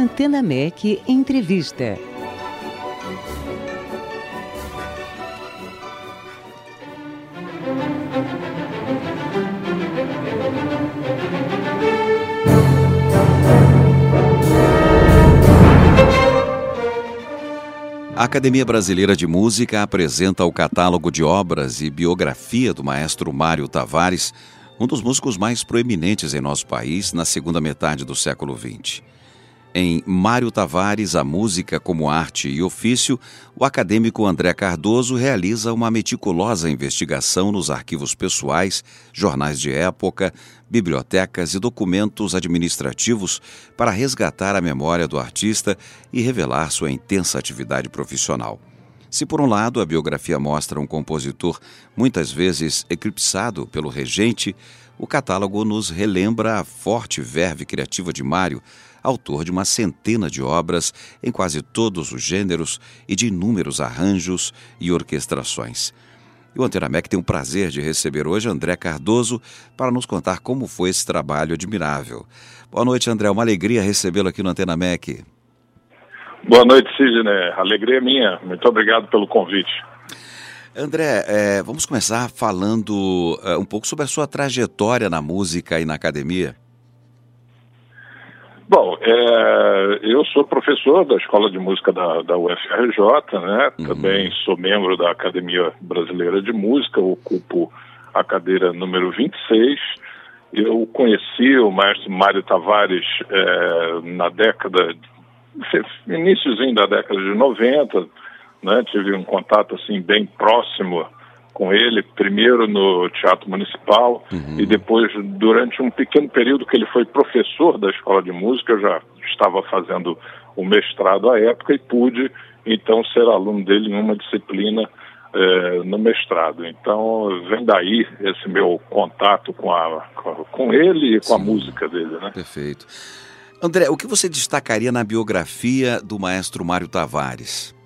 Antena MEC Entrevista. A Academia Brasileira de Música apresenta o catálogo de obras e biografia do maestro Mário Tavares, um dos músicos mais proeminentes em nosso país na segunda metade do século XX. Em Mário Tavares, a música como arte e ofício, o acadêmico André Cardoso realiza uma meticulosa investigação nos arquivos pessoais, jornais de época, bibliotecas e documentos administrativos para resgatar a memória do artista e revelar sua intensa atividade profissional. Se, por um lado, a biografia mostra um compositor muitas vezes eclipsado pelo regente, o catálogo nos relembra a forte verve criativa de Mário autor de uma centena de obras em quase todos os gêneros e de inúmeros arranjos e orquestrações. E o Antenamec tem o prazer de receber hoje André Cardoso para nos contar como foi esse trabalho admirável. Boa noite, André. Uma alegria recebê-lo aqui no Antenamec. Boa noite, Sidney. Alegria é minha. Muito obrigado pelo convite. André, é, vamos começar falando é, um pouco sobre a sua trajetória na música e na academia. Bom, é, eu sou professor da Escola de Música da, da UFRJ, né? Uhum. Também sou membro da Academia Brasileira de Música, ocupo a cadeira número 26. Eu conheci o maestro Mário Tavares é, na década, iníciozinho da década de 90, né? Tive um contato assim bem próximo com ele, primeiro no Teatro Municipal uhum. e depois, durante um pequeno período que ele foi professor da Escola de Música, eu já estava fazendo o mestrado à época e pude, então, ser aluno dele em uma disciplina eh, no mestrado. Então, vem daí esse meu contato com, a, com ele e com Sim. a música dele. Né? Perfeito. André, o que você destacaria na biografia do maestro Mário Tavares?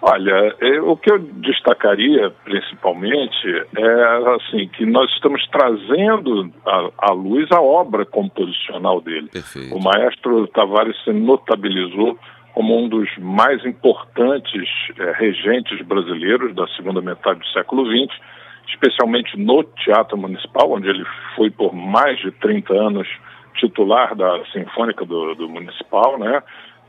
Olha, é, o que eu destacaria principalmente é assim que nós estamos trazendo à, luz a obra composicional dele. Perfeito. O maestro Tavares se notabilizou como um dos mais importantes é, regentes brasileiros da segunda metade do século XX, especialmente no Teatro Municipal, onde ele foi por mais de 30 anos titular da Sinfônica do, do Municipal, né?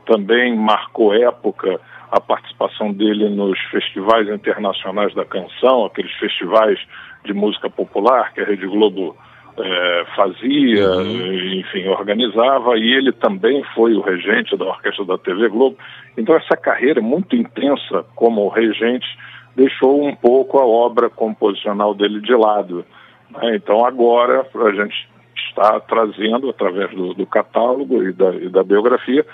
Também marcou época a participação dele nos festivais internacionais da canção, aqueles festivais de música popular que a Rede Globo é, fazia, uhum. enfim, organizava, e ele também foi o regente da orquestra da TV Globo. Então, essa carreira muito intensa como regente deixou um pouco a obra composicional dele de lado. Né? Então, agora, a gente está trazendo, através do, do catálogo e da, e da biografia,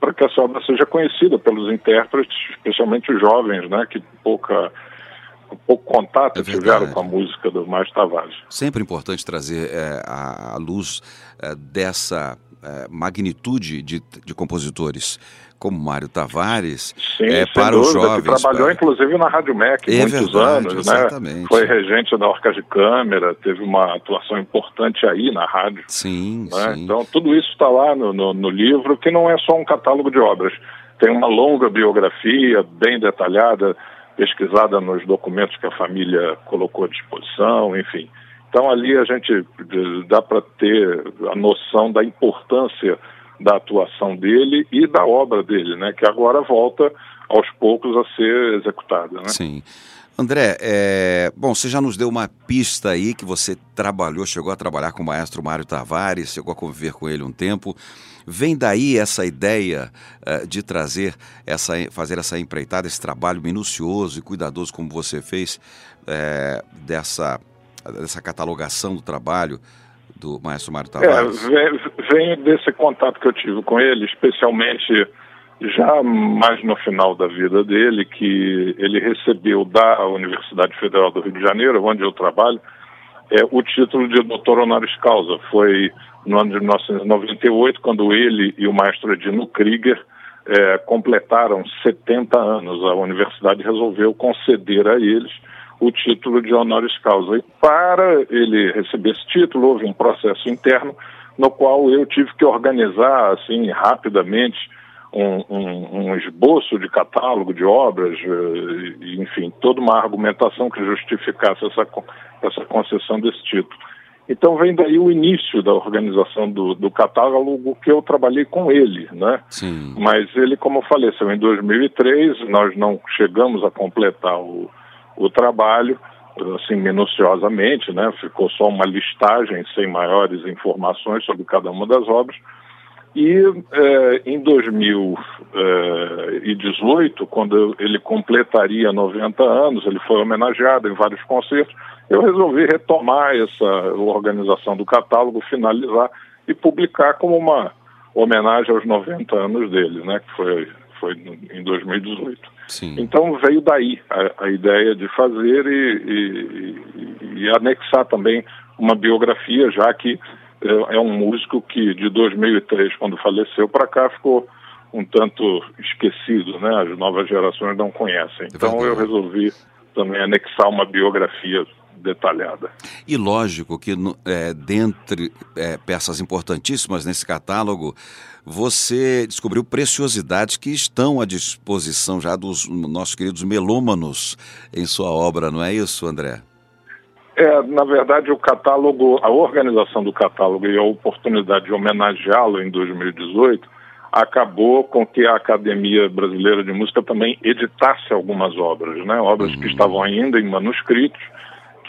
para que essa obra seja conhecida pelos intérpretes, especialmente os jovens, né, que pouca pouco contato é tiveram com a música do Márcio Tavares. Sempre importante trazer é, a, a, luz é, dessa magnitude de, de compositores como Mário Tavares Sim, é, para dúvida, os jovens. Que trabalhou para... inclusive na Rádio MEC é muitos verdade, anos, né? exatamente. né? Foi regente da Orquestra de Câmara, teve uma atuação importante aí na rádio. Sim, né? sim. Então tudo isso está lá no, no, no livro, que não é só um catálogo de obras. Tem uma longa biografia, bem detalhada, pesquisada nos documentos que a família colocou à disposição, enfim. Então ali a gente dá para ter a noção da importância da atuação dele e da obra dele, né, que agora volta aos poucos a ser executada. Né? Sim. André, é... bom, você já nos deu uma pista aí que você trabalhou, chegou a trabalhar com o maestro Mário Tavares, chegou a conviver com ele um tempo. Vem daí essa ideia uh, de trazer essa, fazer essa empreitada, esse trabalho minucioso e cuidadoso como você fez é, dessa, dessa catalogação do trabalho do maestro Mário Tavares? É, vem, desse contato que eu tive com ele, especialmente já mais no final da vida dele, que ele recebeu da Universidade Federal do Rio de Janeiro, onde eu trabalho, é, o título de doutor honoris causa. Foi no ano de 1998, quando ele e o maestro Edino Krieger é, completaram 70 anos. A universidade resolveu conceder a eles o título de honoris causa. E para ele receber esse título, houve um processo interno no qual eu tive que organizar assim rapidamente um, um, um esboço de catálogo de obras, eh, enfim, toda uma argumentação que justificasse essa, essa concessão desse título. Então vem daí o início da organização do, do catálogo que eu trabalhei com ele, né? Sim. Mas ele, como faleceu em 2003, nós não chegamos a completar o, o trabalho assim minuciosamente, né? Ficou só uma listagem sem maiores informações sobre cada uma das obras. E eh, em 2018, quando ele completaria 90 anos, ele foi homenageado em vários concertos, eu resolvi retomar essa organização do catálogo, finalizar e publicar como uma homenagem aos 90 anos dele, né, que foi, foi em 2018. Sim. Então veio daí a, a ideia de fazer e, e, e, anexar também uma biografia, já que é, é um músico que de 2003, quando faleceu, para cá ficou um tanto esquecido, né? As novas gerações não conhecem. Então eu resolvi também anexar uma biografia detalhada. E lógico que é, dentre é, peças importantíssimas nesse catálogo, você descobriu preciosidades que estão à disposição já dos nossos queridos melômanos em sua obra, não é isso, André? É, na verdade, o catálogo, a organização do catálogo e a oportunidade de homenageá-lo em 2018 acabou com que a Academia Brasileira de Música também editasse algumas obras, né? Obras uhum. que estavam ainda em manuscritos,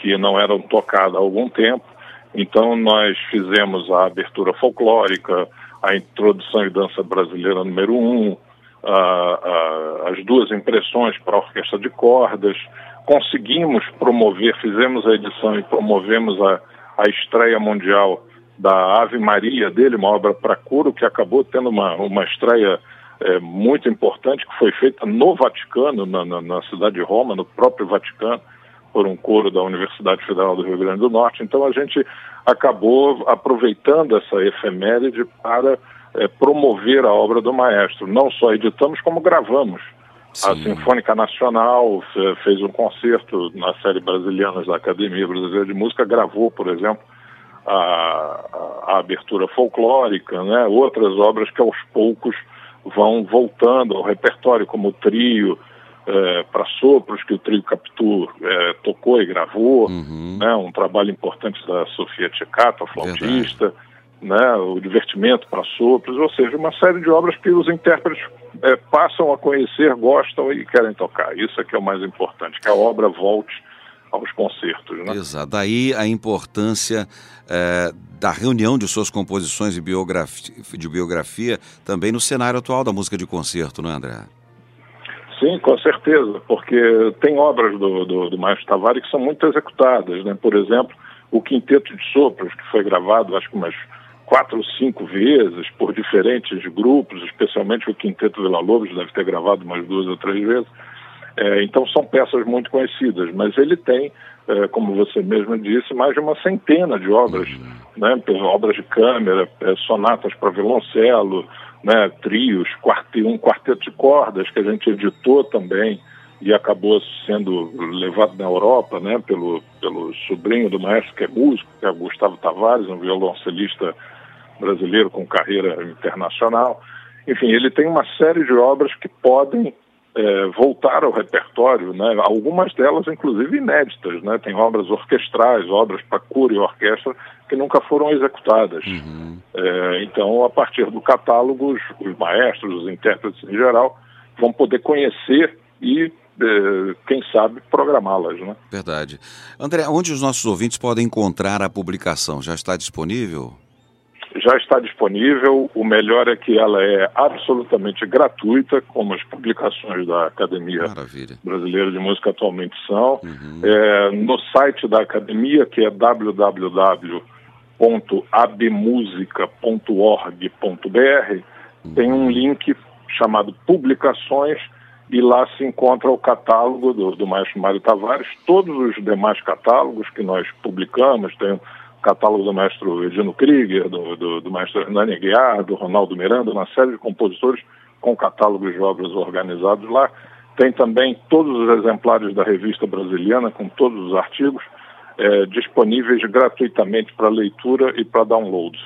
que não eram tocadas há algum tempo. Então, nós fizemos a abertura folclórica, a introdução e dança brasileira número um, a, a, as duas impressões para a orquestra de cordas, conseguimos promover, fizemos a edição e promovemos a, a estreia mundial da Ave Maria dele, uma obra para coro, que acabou tendo uma, uma estreia é, muito importante, que foi feita no Vaticano, na, na, na, cidade de Roma, no próprio Vaticano, por um coro da Universidade Federal do Rio Grande do Norte. Então a gente acabou aproveitando essa efeméride para é, promover a obra do maestro. Não só editamos, como gravamos. Sim. A Sinfônica Nacional fez um concerto na série Brasilianas da Academia Brasileira de Música, gravou, por exemplo, a, a, abertura folclórica, né? outras obras que aos poucos vão voltando ao repertório, como o trio é, para sopros, que o trio Capitu é, tocou e gravou, uhum. né? um trabalho importante da Sofia Tchecato, a flautista. Né, o divertimento para sopros, ou seja, uma série de obras que os intérpretes é, passam a conhecer, gostam e querem tocar. Isso é que é o mais importante, que a obra volte aos concertos. Né? Exato. Daí a importância é, da reunião de suas composições de biografia, de biografia também no cenário atual da música de concerto, não é, André? Sim, com certeza, porque tem obras do, do, do Maestro Tavares que são muito executadas. Né? Por exemplo, o Quinteto de Sopros, que foi gravado, acho que umas quatro ou cinco vezes por diferentes grupos, especialmente o Quinteto Vila Lobos deve ter gravado umas duas ou três vezes. É, então são peças muito conhecidas, mas ele tem, é, como você mesmo disse, mais de uma centena de obras, né, obras de câmera, é, sonatas para violoncelo, né, trios, quarte, um quarteto de cordas que a gente editou também e acabou sendo levado na Europa né, pelo, pelo sobrinho do maestro que é músico, que é Gustavo Tavares, um violoncelista brasileiro com carreira internacional. Enfim, ele tem uma série de obras que podem é, voltar ao repertório, né? algumas delas inclusive inéditas, né? tem obras orquestrais, obras para coro e orquestra que nunca foram executadas. Uhum. É, então, a partir do catálogo, os, os, maestros, os intérpretes em geral, vão poder conhecer e, é, quem sabe, programá-las. Né? Verdade. André, onde os nossos ouvintes podem encontrar a publicação? Já está disponível? Já está disponível. O melhor é que ela é absolutamente gratuita, como as publicações da Academia Maravilha. Brasileira de Música atualmente são. Uhum. É, no site da Academia, que é www.abmusica.org.br, uhum. tem um link chamado Publicações e lá se encontra o catálogo do, do maestro Mário Tavares, todos os demais catálogos que nós publicamos, tem catálogo do maestro Edino Krieger, do, do, do maestro Hernani Guiar, do Ronaldo Miranda, uma série de compositores com catálogos de obras organizados lá. Tem também todos os exemplares da revista brasileira, com todos os artigos, é, disponíveis gratuitamente para leitura e para download.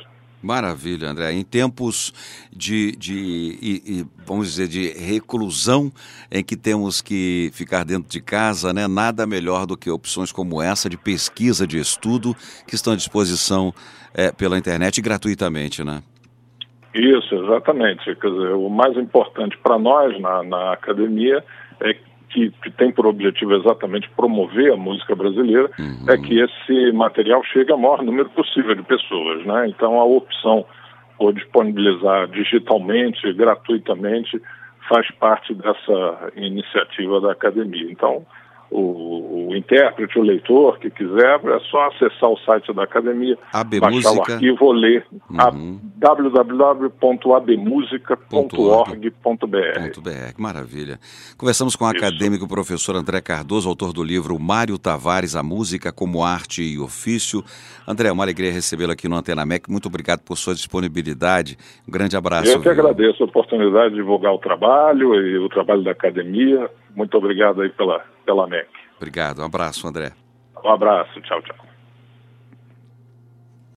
Maravilha, André. Em tempos de, de vamos dizer, de reclusão, em que temos que ficar dentro de casa, né? nada melhor do que opções como essa de pesquisa, de estudo, que estão à disposição é, pela internet gratuitamente, né? Isso, exatamente. Quer dizer, o mais importante para nós na, na academia é que, que, tem por objetivo exatamente promover a música brasileira, uhum. é que esse material chegue ao maior número possível de pessoas. Né? Então, a opção por disponibilizar digitalmente, gratuitamente, faz parte dessa iniciativa da academia. Então, o, o, intérprete, o leitor que quiser, é só acessar o site da academia, AB baixar Música. o arquivo ler uhum. www.abmusica.org.br. Maravilha. Conversamos com o acadêmico professor André Cardoso, autor do livro Mário Tavares, a música como arte e ofício. André, uma alegria recebê-lo aqui no Antena MEC. Muito obrigado por sua disponibilidade. Um grande abraço. Eu que viu? agradeço a oportunidade de divulgar o trabalho e o trabalho da academia. Muito obrigado aí pela, pela MEC. Obrigado, um abraço, André. Um abraço, tchau, tchau.